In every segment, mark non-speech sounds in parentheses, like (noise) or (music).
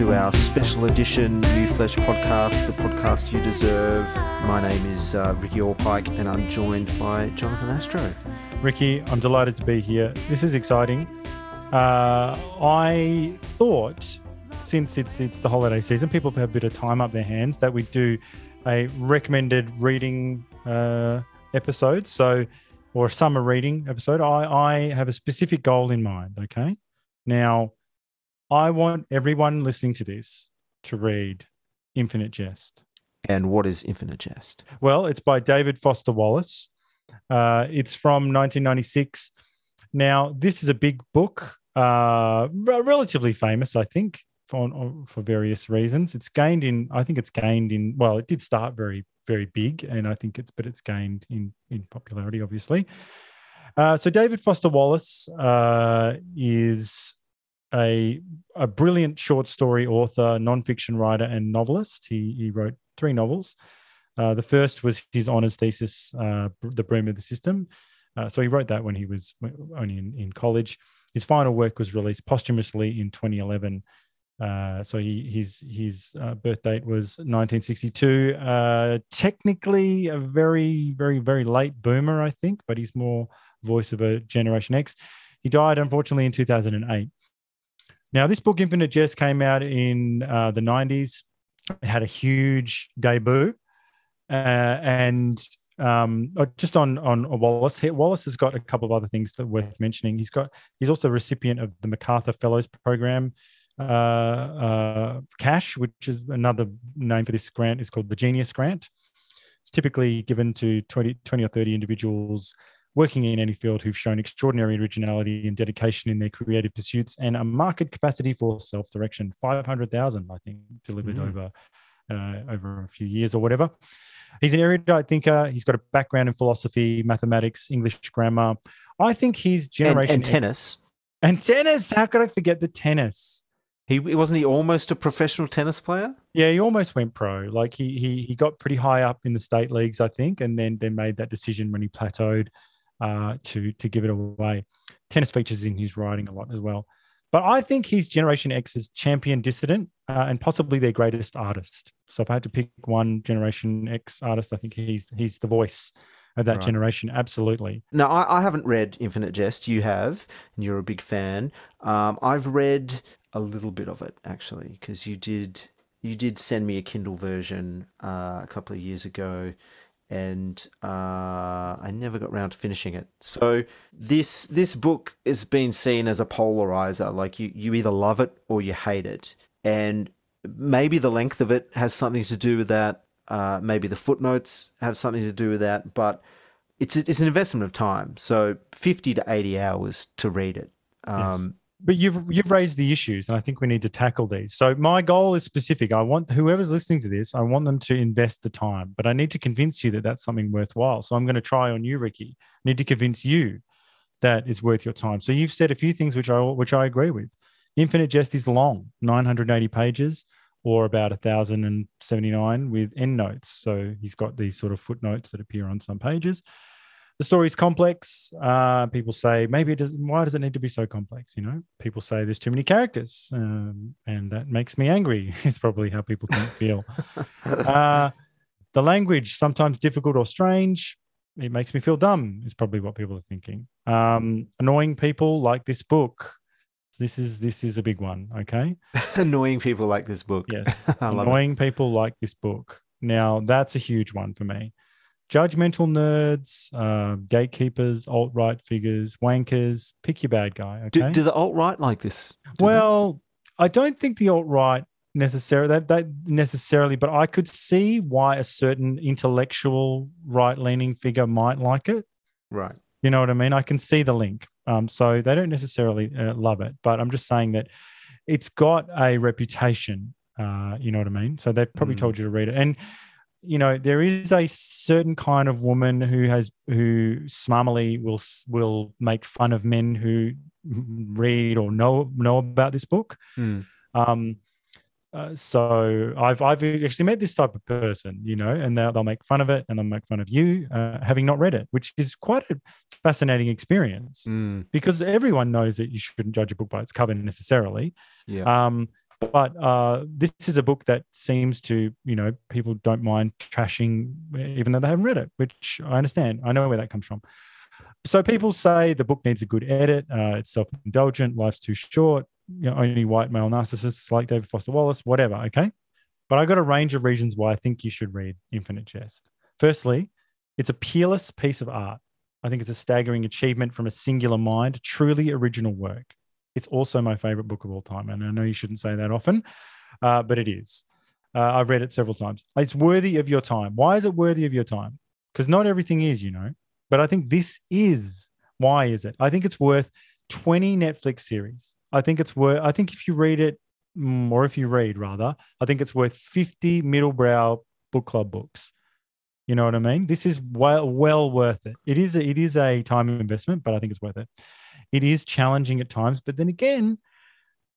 To our special edition New Flesh podcast, the podcast you deserve. My name is uh, Ricky Allpike, and I'm joined by Jonathan Astro. Ricky, I'm delighted to be here. This is exciting. Uh, I thought, since it's it's the holiday season, people have a bit of time up their hands, that we do a recommended reading uh, episode. So, or a summer reading episode. I I have a specific goal in mind. Okay, now I want everyone listening to this to read Infinite Jest. And what is Infinite Jest? Well, it's by David Foster Wallace. Uh, it's from 1996. Now, this is a big book, uh, relatively famous, I think, for, for various reasons. It's gained in, I think it's gained in, well, it did start very, very big, and I think it's, but it's gained in, in popularity, obviously. Uh, so, David Foster Wallace uh, is a, a brilliant short story author, nonfiction writer, and novelist. He, he wrote three novels. Uh, the first was his honours thesis, uh, The Broom of the System. Uh, so he wrote that when he was only in, in college. His final work was released posthumously in 2011. Uh, so he, his his uh, birth date was 1962. Uh, technically, a very very very late boomer, I think, but he's more voice of a Generation X. He died unfortunately in 2008. Now, this book, Infinite Jest, came out in uh, the 90s. It had a huge debut. Uh, and um, uh, just on on Wallace, Wallace has got a couple of other things that worth mentioning. He's got he's also a recipient of the MacArthur Fellows Program. Uh, uh, cash, which is another name for this grant, is called the Genius Grant. It's typically given to 20, 20 or 30 individuals working in any field who've shown extraordinary originality and dedication in their creative pursuits and a market capacity for self-direction. Five hundred thousand, I think, delivered mm. over uh, over a few years or whatever. He's an erudite thinker. He's got a background in philosophy, mathematics, English grammar. I think he's generation and, and tennis. And tennis. How could I forget the tennis? He wasn't he almost a professional tennis player. Yeah, he almost went pro. Like he he he got pretty high up in the state leagues, I think, and then then made that decision when he plateaued uh, to to give it away. Tennis features in his writing a lot as well. But I think he's Generation X's champion dissident uh, and possibly their greatest artist. So if I had to pick one Generation X artist, I think he's he's the voice of that right. generation. Absolutely. Now, I, I, haven't read Infinite Jest. You have, and you're a big fan. Um, I've read a little bit of it actually, because you did you did send me a Kindle version uh, a couple of years ago, and uh, I never got around to finishing it. So this this book has been seen as a polarizer. Like you you either love it or you hate it, and maybe the length of it has something to do with that. Uh, maybe the footnotes have something to do with that, but it's it's an investment of time. So fifty to eighty hours to read it. Um, but you've you've raised the issues and i think we need to tackle these. So my goal is specific. I want whoever's listening to this i want them to invest the time but i need to convince you that that's something worthwhile. So i'm going to try on you ricky. I need to convince you that it's worth your time. So you've said a few things which i which i agree with. Infinite jest is long 980 pages or about 1079 with endnotes. So he's got these sort of footnotes that appear on some pages the story's complex. Uh, people say maybe it doesn't. Why does it need to be so complex? You know, people say there's too many characters, um, and that makes me angry. (laughs) Is probably how people feel. (laughs) uh, the language sometimes difficult or strange. It makes me feel dumb. Is probably what people are thinking. Um, annoying people like this book. This is this is a big one. Okay. (laughs) annoying people like this book. Yes. annoying it. people like this book. Now that's a huge one for me judgmental nerds, uh, gatekeepers, alt right figures, wankers. Pick your bad guy. Okay? Do, do the alt right like this? Do well, they? I don't think the alt right necessarily that, that necessarily, but I could see why a certain intellectual right leaning figure might like it. Right. You know what I mean? I can see the link. Um, so they don't necessarily uh, love it, but I'm just saying that it's got a reputation. Uh, you know what I mean? So they've probably mm. told you to read it. And you know there is a certain kind of woman who has who smarmily will will make fun of men who read or know know about this book mm. um uh, so I've I've actually met this type of person, you know, and they'll, they'll make fun of it and they'll make fun of you uh, having not read it, which is quite a fascinating experience mm. because everyone knows that you shouldn't judge a book by its cover necessarily. Yeah. Um, But uh, this is a book that seems to, you know, people don't mind trashing, even though they haven't read it, which I understand. I know where that comes from. So people say the book needs a good edit. Uh, it's self-indulgent. Life's too short. You know, only white male narcissists like David Foster Wallace. Whatever. Okay, but I got a range of reasons why I think you should read Infinite Jest. Firstly, it's a peerless piece of art. I think it's a staggering achievement from a singular mind, truly original work. It's also my favorite book of all time. And I know you shouldn't say that often, uh, but it is. Uh, I've read it several times. It's worthy of your time. Why is it worthy of your time? Because not everything is, you know. But I think this is. Why is it? I think it's worth 20 Netflix series. I think it's worth, I think if you read it, mm, or if you read rather, I think it's worth 50 middlebrow book club books. You know what I mean? This is well well worth it. It is a, it is a time investment, but I think it's worth it. It is challenging at times, but then again,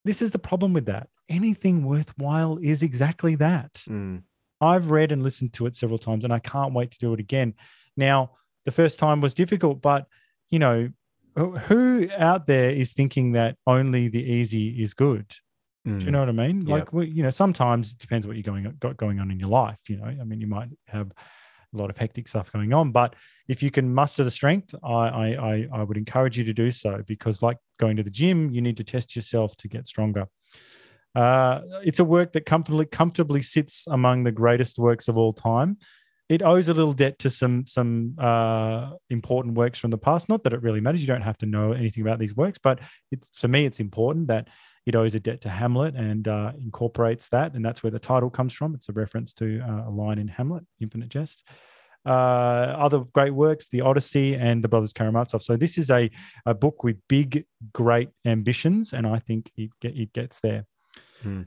this is the problem with that. Anything worthwhile is exactly that. Mm. I've read and listened to it several times, and I can't wait to do it again. Now, the first time was difficult, but you know, who out there is thinking that only the easy is good? Mm. Do you know what I mean? Yeah. Like, we, you know, sometimes it depends what you're going got going on in your life. You know, I mean, you might have a lot of hectic stuff going on, but if you can muster the strength, I, I, I, would encourage you to do so because, like going to the gym, you need to test yourself to get stronger. Uh, it's a work that comfortably comfortably sits among the greatest works of all time. It owes a little debt to some some uh, important works from the past. Not that it really matters; you don't have to know anything about these works, but it's for me, it's important that it owes a debt to Hamlet and uh, incorporates that, and that's where the title comes from. It's a reference to uh, a line in Hamlet, Infinite Jest. Uh, other great works, The Odyssey and The Brothers Karamazov. So this is a, a book with big, great ambitions, and I think it get, it gets there. Hmm.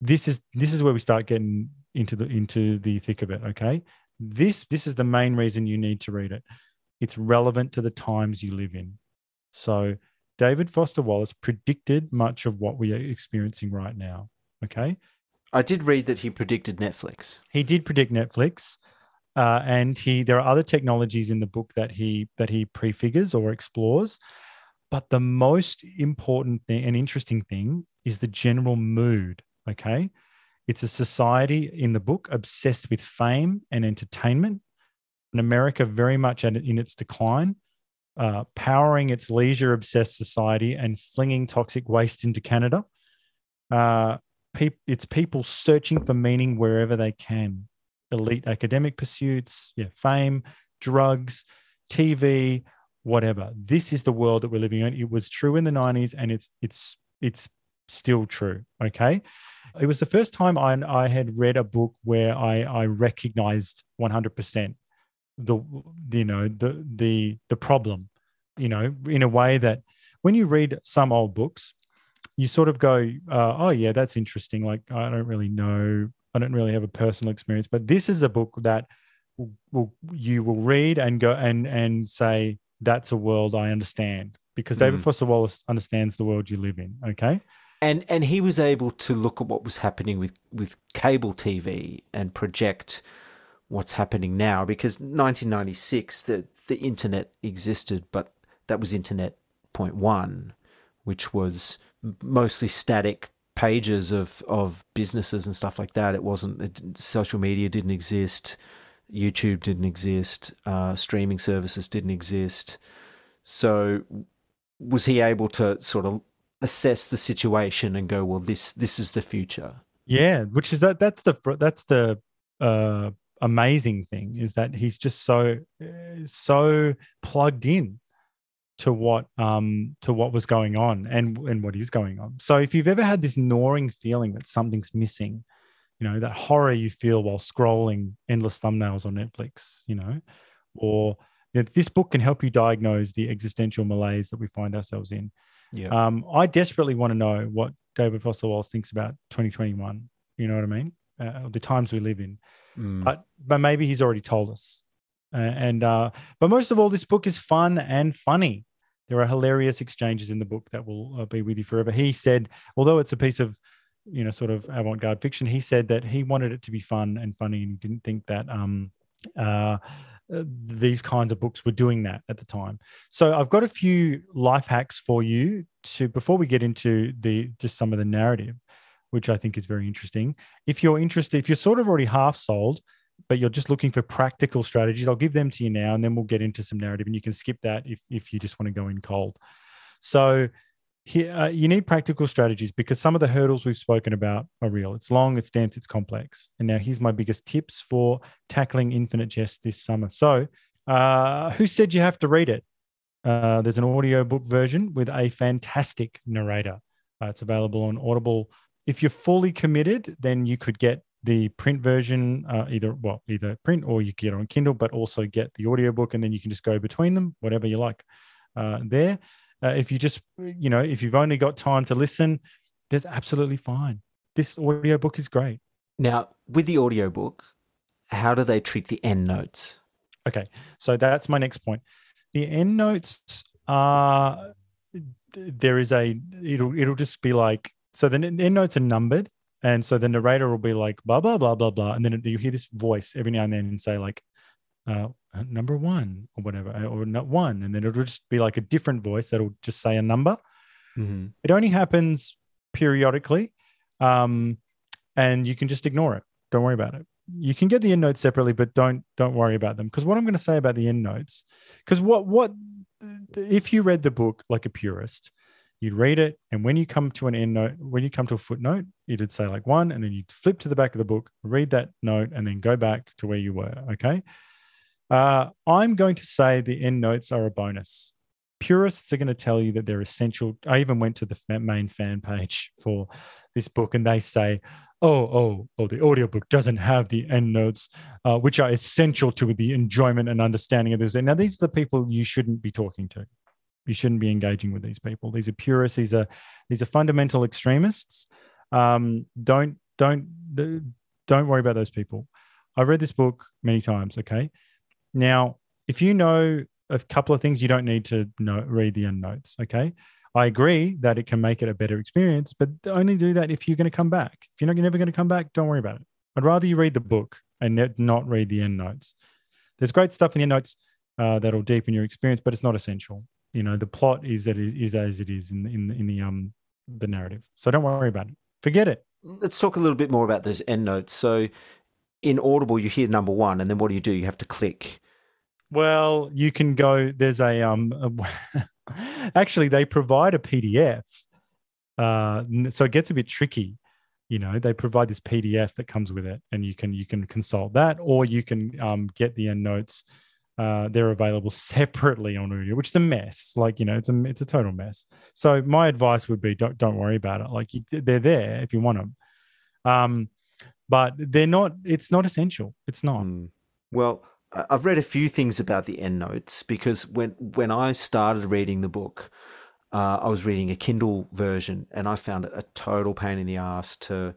This is this is where we start getting into the into the thick of it. Okay, this this is the main reason you need to read it. It's relevant to the times you live in. So David Foster Wallace predicted much of what we are experiencing right now. Okay. I did read that he predicted Netflix. He did predict Netflix. Uh, and he there are other technologies in the book that he that he prefigures or explores but the most important thing and interesting thing is the general mood okay it's a society in the book obsessed with fame and entertainment And america very much at, in its decline uh, powering its leisure obsessed society and flinging toxic waste into canada uh, pe- it's people searching for meaning wherever they can elite academic pursuits, yeah, fame, drugs, TV, whatever. This is the world that we're living in. It was true in the 90s and it's it's it's still true. Okay. It was the first time I, I had read a book where I, I recognized 100% the, you know, the, the, the problem, you know, in a way that when you read some old books, you sort of go, uh, oh, yeah, that's interesting. Like, I don't really know I don't really have a personal experience, but this is a book that will, will, you will read and go and and say that's a world I understand because David Mm. Foster Wallace understands the world you live in. Okay, And and he was able to look at what was happening with, with cable TV and project what's happening now because 1996 the the internet existed but that was internet point one which was mostly static pages of of businesses and stuff like that. It wasn't it, social media didn't exist youtube didn't exist uh, streaming services didn't exist. So was he able to sort of assess the situation and go well this this is the future? Yeah, which is that that's the that's the uh, amazing thing is that he's just so so plugged in to what um to what was going on and and what is going on. So if you've ever had this gnawing feeling that something's missing, you know, that horror you feel while scrolling endless thumbnails on Netflix, you know, or that this book can help you diagnose the existential malaise that we find ourselves in. yeah Um, I desperately want to know what David Foster Wallace thinks about 2021. You know what I mean? Uh, the times we live in. Mm. But but maybe he's already told us. Uh, and uh, but most of all, this book is fun and funny. There are hilarious exchanges in the book that will uh, be with you forever. He said, although it's a piece of you know sort of avant-garde fiction, he said that he wanted it to be fun and funny, and he didn't think that um, uh, uh, these kinds of books were doing that at the time. So I've got a few life hacks for you to before we get into the just some of the narrative. Which I think is very interesting. If you're interested, if you're sort of already half sold, but you're just looking for practical strategies, I'll give them to you now, and then we'll get into some narrative, and you can skip that if if you just want to go in cold. So here, uh, you need practical strategies because some of the hurdles we've spoken about are real. It's long, it's dense, it's complex. And now here's my biggest tips for tackling Infinite Jest this summer. So, uh, who said you have to read it? Uh, there's an audiobook version with a fantastic narrator. Uh, it's available on Audible. If you're fully committed, then you could get the print version, uh, either well, either print or you get on Kindle, but also get the audiobook, and then you can just go between them, whatever you like. Uh, there, uh, if you just, you know, if you've only got time to listen, there's absolutely fine. This audiobook is great. Now, with the audiobook, how do they treat the end notes? Okay, so that's my next point. The end notes are there is a it'll it'll just be like so the end notes are numbered and so the narrator will be like blah blah blah blah blah and then you hear this voice every now and then and say like uh, number one or whatever or not one and then it'll just be like a different voice that'll just say a number. Mm-hmm. it only happens periodically um, and you can just ignore it. Don't worry about it. You can get the end notes separately but don't don't worry about them. Because what i'm going to say about the end notes because what what if you read the book like a purist you'd read it and when you come to an end note when you come to a footnote it'd say like one and then you'd flip to the back of the book read that note and then go back to where you were okay? Uh, i'm going to say the end notes are a bonus. Purists are going to tell you that they're essential. I even went to the main fan page (laughs) for this book and they say oh oh oh the audiobook doesn't have the end notes uh, which are essential to the enjoyment and understanding of this. Now these are the people you shouldn't be talking to you shouldn't be engaging with these people these are purists these are these are fundamental extremists um, don't don't don't worry about those people i've read this book many times okay now if you know a couple of things you don't need to know read the end notes okay I agree that it can make it a better experience, but only do that if you're going to come back. If you're not you're never going to come back, don't worry about it. I'd rather you read the book and not read the end notes. There's great stuff in the end notes uh, that'll deepen your experience, but it's not essential. You know, the plot is that is, is as it is in in in the um the narrative. So don't worry about it. Forget it. Let's talk a little bit more about those end notes. So in Audible, you hear number one, and then what do you do? You have to click. Well, you can go. There's a um. A, (laughs) actually they provide a pdf uh, so it gets a bit tricky you know they provide this pdf that comes with it and you can you can consult that or you can um, get the end notes uh, they're available (laughs) separately on audio which is a mess. Like you know it's a it's a total mess. So my advice would be don't, don't worry about it. Like you, they're there if you want them um, but they're not it's not essential. It's not. Mm. well I've read a few things about the end notes because when when I started reading the book, uh, I was reading a Kindle version and I found it a total pain in the ass to,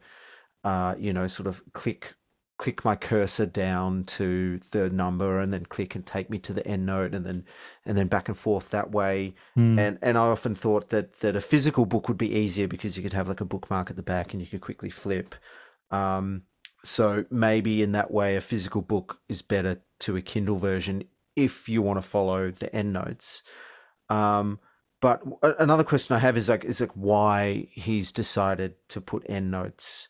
uh, you know, sort of click click my cursor down to the number and then click and take me to the end note and then and then back and forth that way mm. and and I often thought that that a physical book would be easier because you could have like a bookmark at the back and you could quickly flip um, so maybe in that way, a physical book is better to a Kindle version if you want to follow the end notes. Um, but another question I have is like, is like why he's decided to put end notes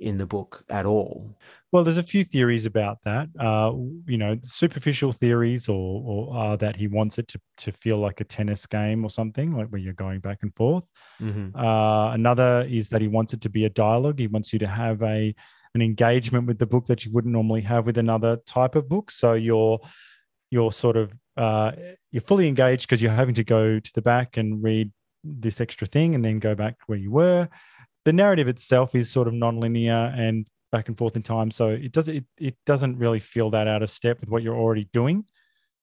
in the book at all. Well, there's a few theories about that. Uh, you know, superficial theories, or, or are that he wants it to to feel like a tennis game or something, like where you're going back and forth. Mm-hmm. Uh, another is that he wants it to be a dialogue. He wants you to have a an engagement with the book that you wouldn't normally have with another type of book. So you're you're sort of uh, you're fully engaged because you're having to go to the back and read this extra thing and then go back where you were. The narrative itself is sort of non-linear and back and forth in time, so it does it, it doesn't really feel that out of step with what you're already doing.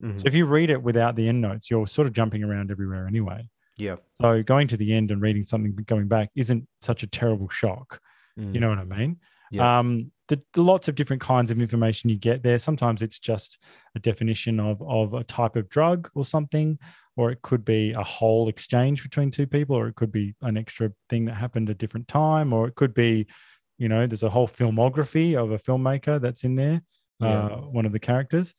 Mm-hmm. So if you read it without the end notes, you're sort of jumping around everywhere anyway. Yeah. So going to the end and reading something going back isn't such a terrible shock. Mm. You know what I mean? Yeah. Um, the, the lots of different kinds of information you get there. Sometimes it's just a definition of of a type of drug or something, or it could be a whole exchange between two people, or it could be an extra thing that happened at a different time, or it could be, you know, there's a whole filmography of a filmmaker that's in there, Yeah. uh, one of the characters.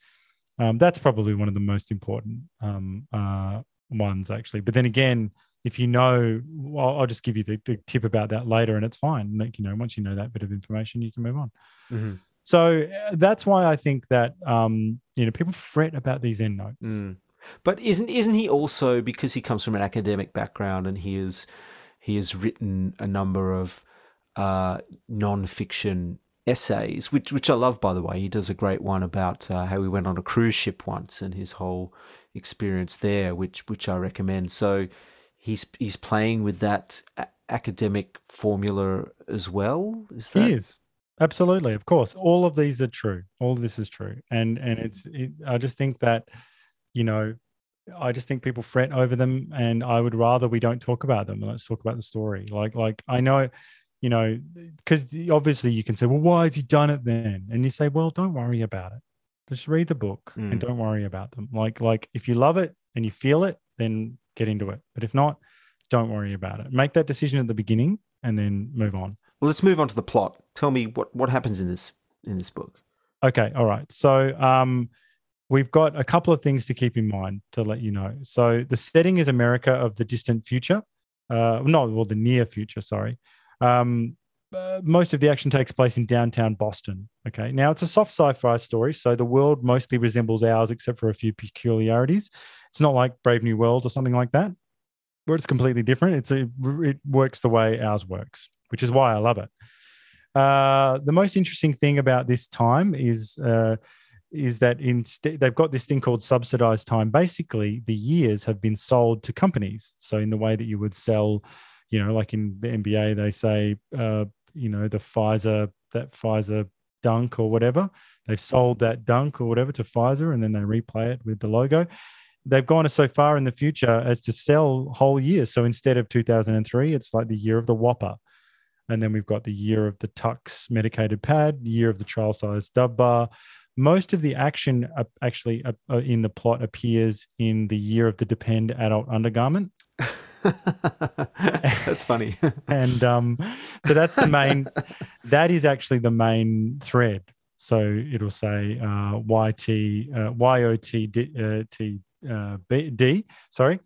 Um, that's probably one of the most important um, uh, ones, actually. But then again, if you know, well, I'll just give you the, the tip about that later, and it's fine. Like, you know, once you know that bit of information, you can move on. Mm-hmm. So uh, that's why I think that um, you know people fret about these end notes. Mm. But isn't isn't he also because he comes from an academic background and he is he has written a number of uh, non-fiction essays, which which I love by the way. He does a great one about uh, how he went on a cruise ship once and his whole experience there, which which I recommend. So he's he's playing with that academic formula as well. Is that He is absolutely, of course. All of these are true. All of this is true, and and it's. It, I just think that, you know, I just think people fret over them, and I would rather we don't talk about them. Let's talk about the story. Like like I know, you know, because obviously you can say, well, why has he done it then? And you say, well, don't worry about it. Just read the book and Mm. don't worry about them. Like like if you love it and you feel it, then get into it. But if not, don't worry about it. Make that decision at the beginning and then move on. Well, let's move on to the plot. Tell me what what happens in this in this book. Okay, all right. So um, we've got a couple of things to keep in mind to let you know. So the setting is America of the distant future, uh, no, well, the near future. Sorry. Um, uh, most of the action takes place in downtown Boston. Okay, now it's a soft sci-fi story, so the world mostly resembles ours, except for a few peculiarities. It's not like Brave New World or something like that, where it's completely different. It's a, it works the way ours works, which is why I love it. Uh, the most interesting thing about this time is uh, is that instead they've got this thing called subsidized time. Basically, the years have been sold to companies. So in the way that you would sell, you know, like in the NBA, they say, uh, you know, the Pfizer that Pfizer dunk or whatever. They've sold that dunk or whatever to Pfizer, and then they replay it with the logo. They've gone so far in the future as to sell whole years. So instead of 2003, it's like the year of the Whopper. And then we've got the year of the Tucks medicated pad, year of the trial size Dove Bar. Most of the action actually in the plot appears in the year of the Depend adult undergarment. (laughs) (laughs) That's funny. (laughs) And um, so that's the main, that is actually the main thread. So it'll say uh, YT, uh, YOT D, uh, uh, sorry.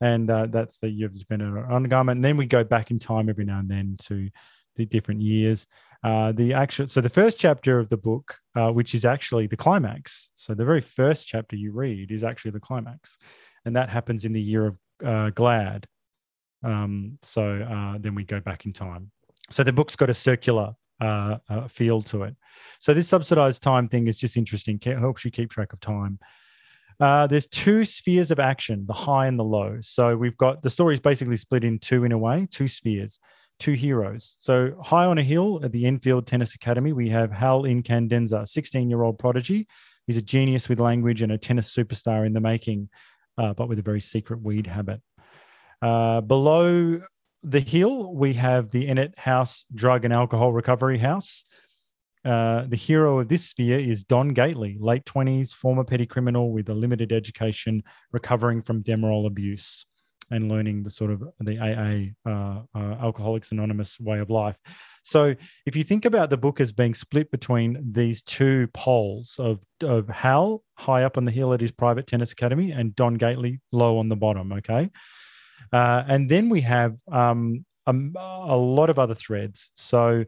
And uh, that's the year of the dependent undergarment. And then we go back in time every now and then to the different years. Uh, the actual, so the first chapter of the book, uh, which is actually the climax. So the very first chapter you read is actually the climax. And that happens in the year of uh, Glad. Um, so uh, then we go back in time. So the book's got a circular uh, uh, feel to it. So this subsidized time thing is just interesting. It helps you keep track of time. Uh, there's two spheres of action, the high and the low. So we've got the story is basically split in two in a way, two spheres, two heroes. So high on a hill at the Enfield Tennis Academy, we have Hal Incandenza, 16-year-old prodigy. He's a genius with language and a tennis superstar in the making, uh, but with a very secret weed habit. Uh, below the hill, we have the Ennett House Drug and Alcohol Recovery House. Uh, the hero of this sphere is Don Gately, late 20s, former petty criminal with a limited education, recovering from Demerol abuse and learning the sort of the AA, uh, uh, Alcoholics Anonymous way of life. So, if you think about the book as being split between these two poles of, of Hal high up on the hill at his private tennis academy and Don Gately low on the bottom, okay? Uh, and then we have um, a, a, lot of other threads. So,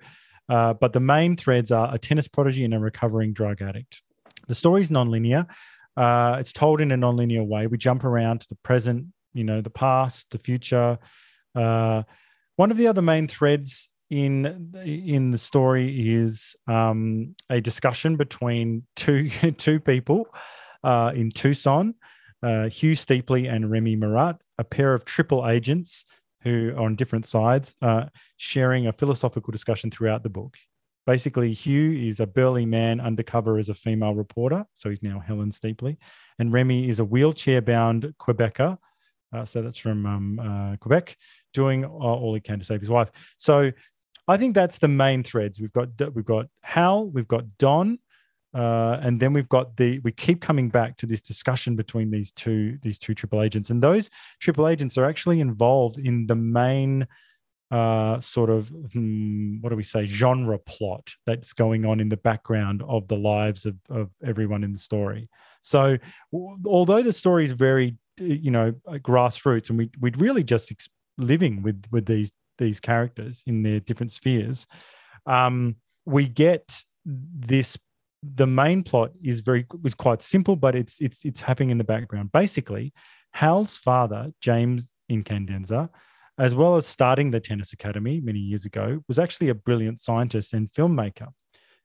uh, but the main threads are a tennis prodigy and a recovering drug addict. The story is nonlinear. Uh, it's told in a nonlinear way. We jump around to the present, you know, the past, the future. Uh, one of the other main threads in in the story is um, a discussion between two (laughs) two people uh, in Tucson, uh, Hugh Steeply and Remy Marathe, a pair of triple agents who are on different sides, uh, sharing a philosophical discussion throughout the book. Basically, Hugh is a burly man undercover as a female reporter, so he's now Helen Steeply, and Remy is a wheelchair-bound Quebecer, uh, so that's from um, uh, Quebec, doing all he can to save his wife. So, I think that's the main threads. We've got we've got Hal, we've got Don, uh, and then we've got the we keep coming back to this discussion between these two these two triple agents and those triple agents are actually involved in the main uh, sort of hmm, what do we say genre plot that's going on in the background of the lives of, of everyone in the story so w- although the story is very you know grassroots and we, we'd really just ex- living with with these these characters in their different spheres. Um, we get this. The main plot is very was quite simple, but it's it's it's happening in the background. Basically, Hal's father, James Incandenza, as well as starting the tennis academy many years ago, was actually a brilliant scientist and filmmaker.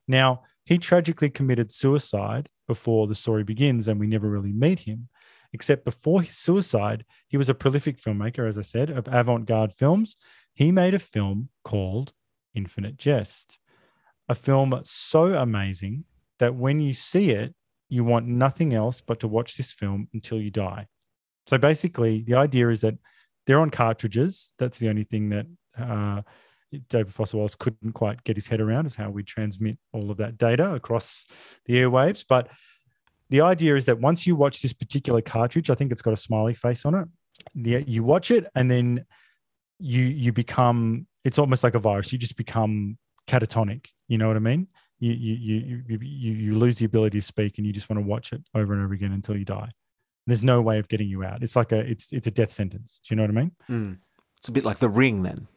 Now, he tragically committed suicide before the story begins, and we never really meet him. Except before his suicide, he was a prolific filmmaker, as I said, of avant garde films. He made a film called Infinite Jest, a film so amazing that when you see it, you want nothing else but to watch this film until you die. So basically, the idea is that they're on cartridges. That's the only thing that uh, David Foster Wallace couldn't quite get his head around is how we transmit all of that data across the airwaves. But the idea is that once you watch this particular cartridge, I think it's got a smiley face on it. The, you watch it and then you you become it's almost like a virus. You just become catatonic. You know what I mean? You you you you you, lose the ability to speak and you just want to watch it over and over again until you die. There's no way of getting you out. It's like a it's it's a death sentence. Do you know what I mean? Mm. It's a bit like the ring then.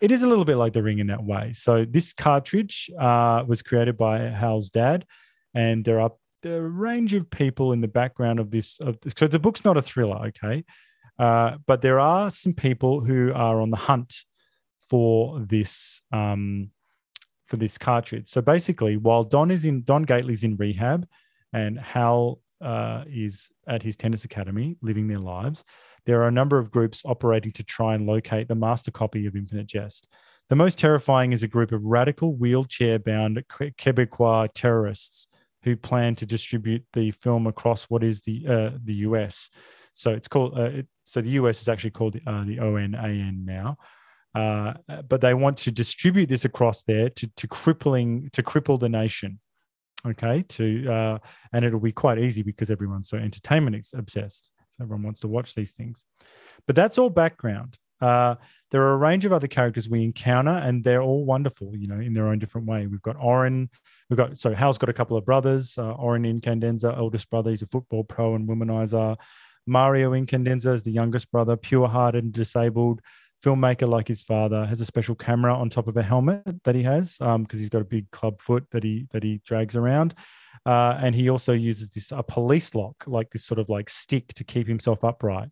It is a little bit like the ring in that way. So this cartridge uh, was created by Hal's dad, and there are a range of people in the background of this. Of, so the book's not a thriller, okay, uh, but there are some people who are on the hunt for this um, for this cartridge. So basically, while Don is in Don Gately's in rehab, and Hal uh, is at his tennis academy living their lives, there are a number of groups operating to try and locate the master copy of Infinite Jest. The most terrifying is a group of radical wheelchair bound Quebecois terrorists who plan to distribute the film across what is the uh, the US. So it's called uh, it, so the US is actually called uh, the ONAN now. Uh, but they want to distribute this across there to, to crippling to cripple the nation okay to uh, and it'll be quite easy because everyone's so entertainment obsessed. So everyone wants to watch these things. But that's all background. Uh, there are a range of other characters we encounter and they're all wonderful you know in their own different way. We've got orin we've got so hal's got a couple of brothers uh, orin incandenza eldest brother. He's a football pro and womanizer. Mario incandenza is the youngest brother pure hearted and disabled filmmaker like his father has a special camera on top of a helmet that he has because um, he's got a big club foot that he that he drags around. Uh, and he also uses this a police lock like this sort of like stick to keep himself upright.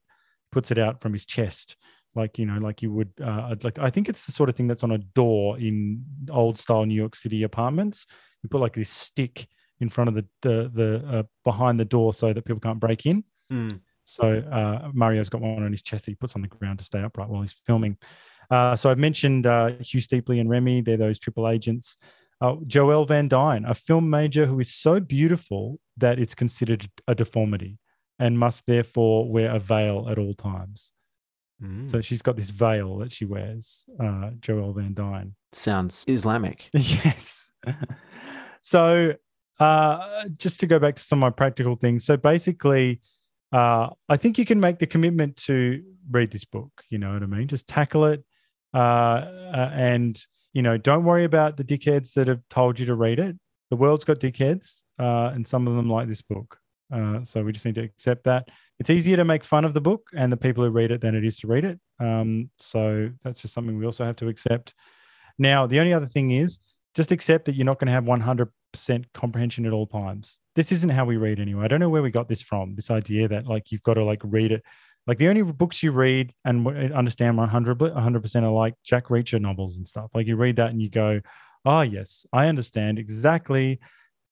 Puts it out from his chest like you know like you would uh, like i think it's the sort of thing that's on a door in old style new york city apartments. You put like this stick in front of the the, the uh, behind the door so that people can't break in. Mm. So uh, Mario's got one on his chest that he puts on the ground to stay upright while he's filming. Uh, so I've mentioned uh, Hugh Steeply and Remy. They're those triple agents. Uh, Joelle Van Dyne, a film major who is so beautiful that it's considered a deformity and must therefore wear a veil at all times. Mm. So she's got this veil that she wears, uh, Joelle Van Dyne. Sounds Islamic. (laughs) yes. so uh, just to go back to some of my practical things. So basically, uh, I think you can make the commitment to read this book. You know what I mean? Just tackle it, uh, uh, and you know, don't worry about the dickheads that have told you to read it. The world's got dickheads, uh, and some of them like this book. Uh, so we just need to accept that. It's easier to make fun of the book and the people who read it than it is to read it. Um, so that's just something we also have to accept. Now, the only other thing is just accept that you're not going to have 100% comprehension at all times this isn't how we read anyway. I don't know where we got this from. This idea that like you've got to like read it. Like the only books you read and understand 100 100% are like Jack Reacher novels and stuff. Like you read that and you go, "Oh yes, I understand exactly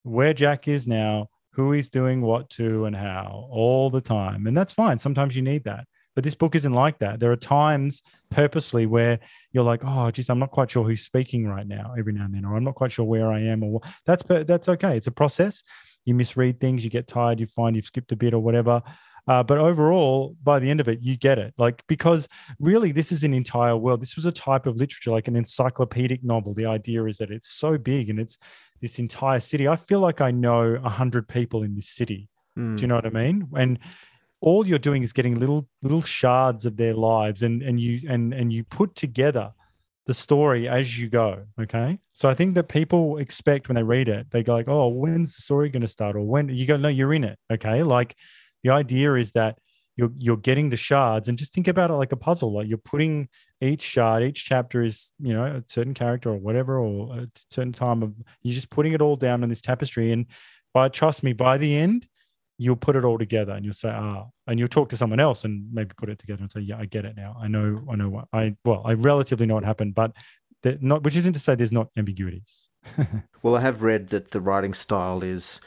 where Jack is now, who he's doing what to and how all the time." And that's fine. Sometimes you need that. But this book isn't like that. There are times purposely where you're like, oh, geez, I'm not quite sure who's speaking right now, every now and then, or I'm not quite sure where I am, or that's that's okay. It's a process you misread things, you get tired, you find you've skipped a bit or whatever. Uh, but overall, by the end of it, you get it. Like, because really, this is an entire world. This was a type of literature, like an encyclopedic novel. The idea is that it's so big and it's this entire city. I feel like I know a hundred people in this city. Mm. Do you know what I mean? And all you're doing is getting little little shards of their lives, and and you and and you put together the story as you go. Okay. So I think that people expect when they read it, they go like, oh, when's the story going to start? Or when you go, no, you're in it. Okay. Like the idea is that you're you're getting the shards and just think about it like a puzzle like you're putting each shard each chapter is you know a certain character or whatever or a certain time of you're just putting it all down on this tapestry and by trust me by the end you'll put it all together and you'll say ah and you'll talk to someone else and maybe put it together and say yeah i get it now i know i know what i well i relatively know what happened but that not which isn't to say there's not ambiguities (laughs) Well, I have read that the writing style is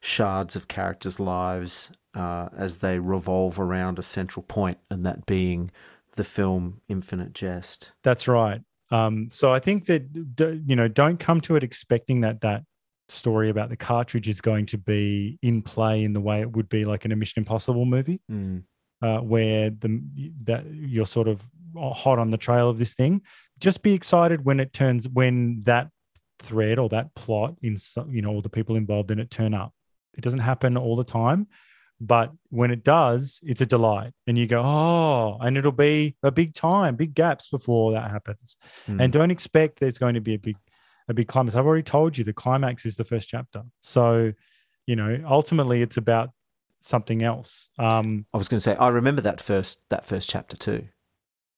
shards of characters' lives uh, as they revolve around a central point, and that being the film Infinite Jest. That's right. Um, so I think that you know, don't come to it expecting that that story about the cartridge is going to be in play in the way it would be like in a Mission Impossible movie, Mm. uh, where the that you're sort of hot on the trail of this thing. Just be excited when it turns when that thread or that plot in you know all the people involved in it turn up. It doesn't happen all the time, but when it does, it's a delight, and you go, oh, and it'll be a big time, big gaps before that happens Mm. and don't expect there's going to be a big a big climax. I've already told you the climax is the first chapter. So you know ultimately it's about something else. Um I was going to say I remember that first that first chapter too.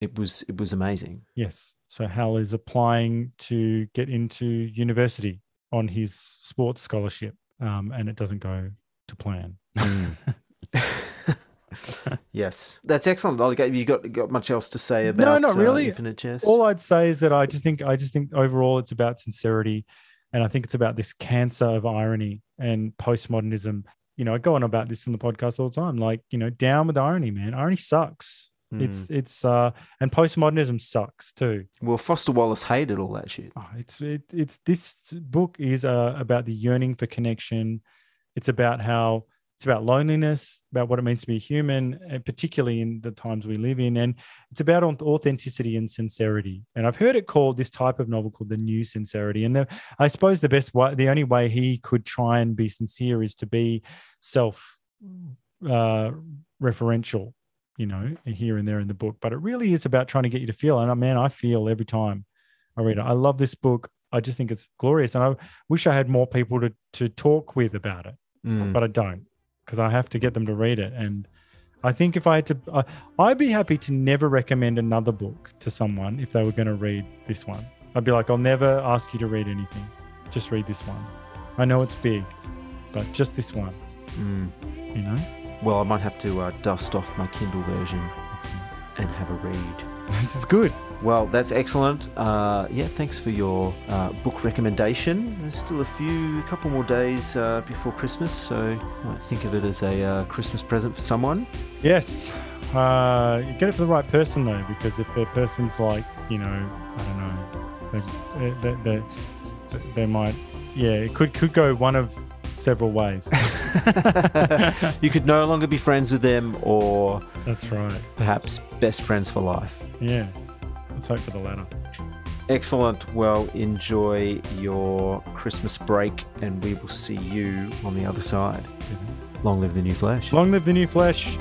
It was it was amazing. yes. So hal is applying to get into university on his sports scholarship um and it doesn't go to plan (laughs) (laughs) yes, that's excellent. Have you got got much else to say about? No, not uh, really. Infinite Jest. all i'd say is that i just think i just think overall it's about sincerity and i think it's about this cancer of irony and postmodernism you know i go on about this in the podcast all the time like you know down with irony man irony sucks Mm. it's it's uh and postmodernism sucks too well, Foster Wallace hated all that shit. oh, it's it, it's this book is uh, about the yearning for connection it's about how it's about loneliness about what it means to be human and particularly in the times we live in and it's about authenticity and sincerity. And i've heard it called this type of novel called the new sincerity. And the, i suppose the best way the only way he could try and be sincere is to be self uh referential you know here and there in the book. But it really is about trying to get you to feel and man i feel every time i read it. I love this book. I just think it's glorious and i wish i had more people to to talk with about it Mm. but I don't because I have to get them to read it. And I think if I had to, I, I'd be happy to never recommend another book to someone if they were going to read this one. I'd be like, I'll never ask you to read anything. Just read this one. I know it's big, but just this one, Mm. you know? Well, I might have to uh, dust off my Kindle version Excellent. and have a read. (laughs) This is good. Well, that's excellent. Uh, yeah, thanks for your uh, book recommendation. There's still a few, a couple more days uh, before Christmas, so think of it as a uh, Christmas present for someone. Yes. Uh, you get it for the right person though, because if the person's like, you know, I don't know, they, they, they, they might, yeah, it could could go one of several ways. (laughs) (laughs) you could no longer be friends with them, or That's right. perhaps best friends for life. Yeah. Let's hope for the latter. Excellent. Well, enjoy your Christmas break, and we will see you on the other side. Mm-hmm. Long live the new flesh. Long live the new flesh.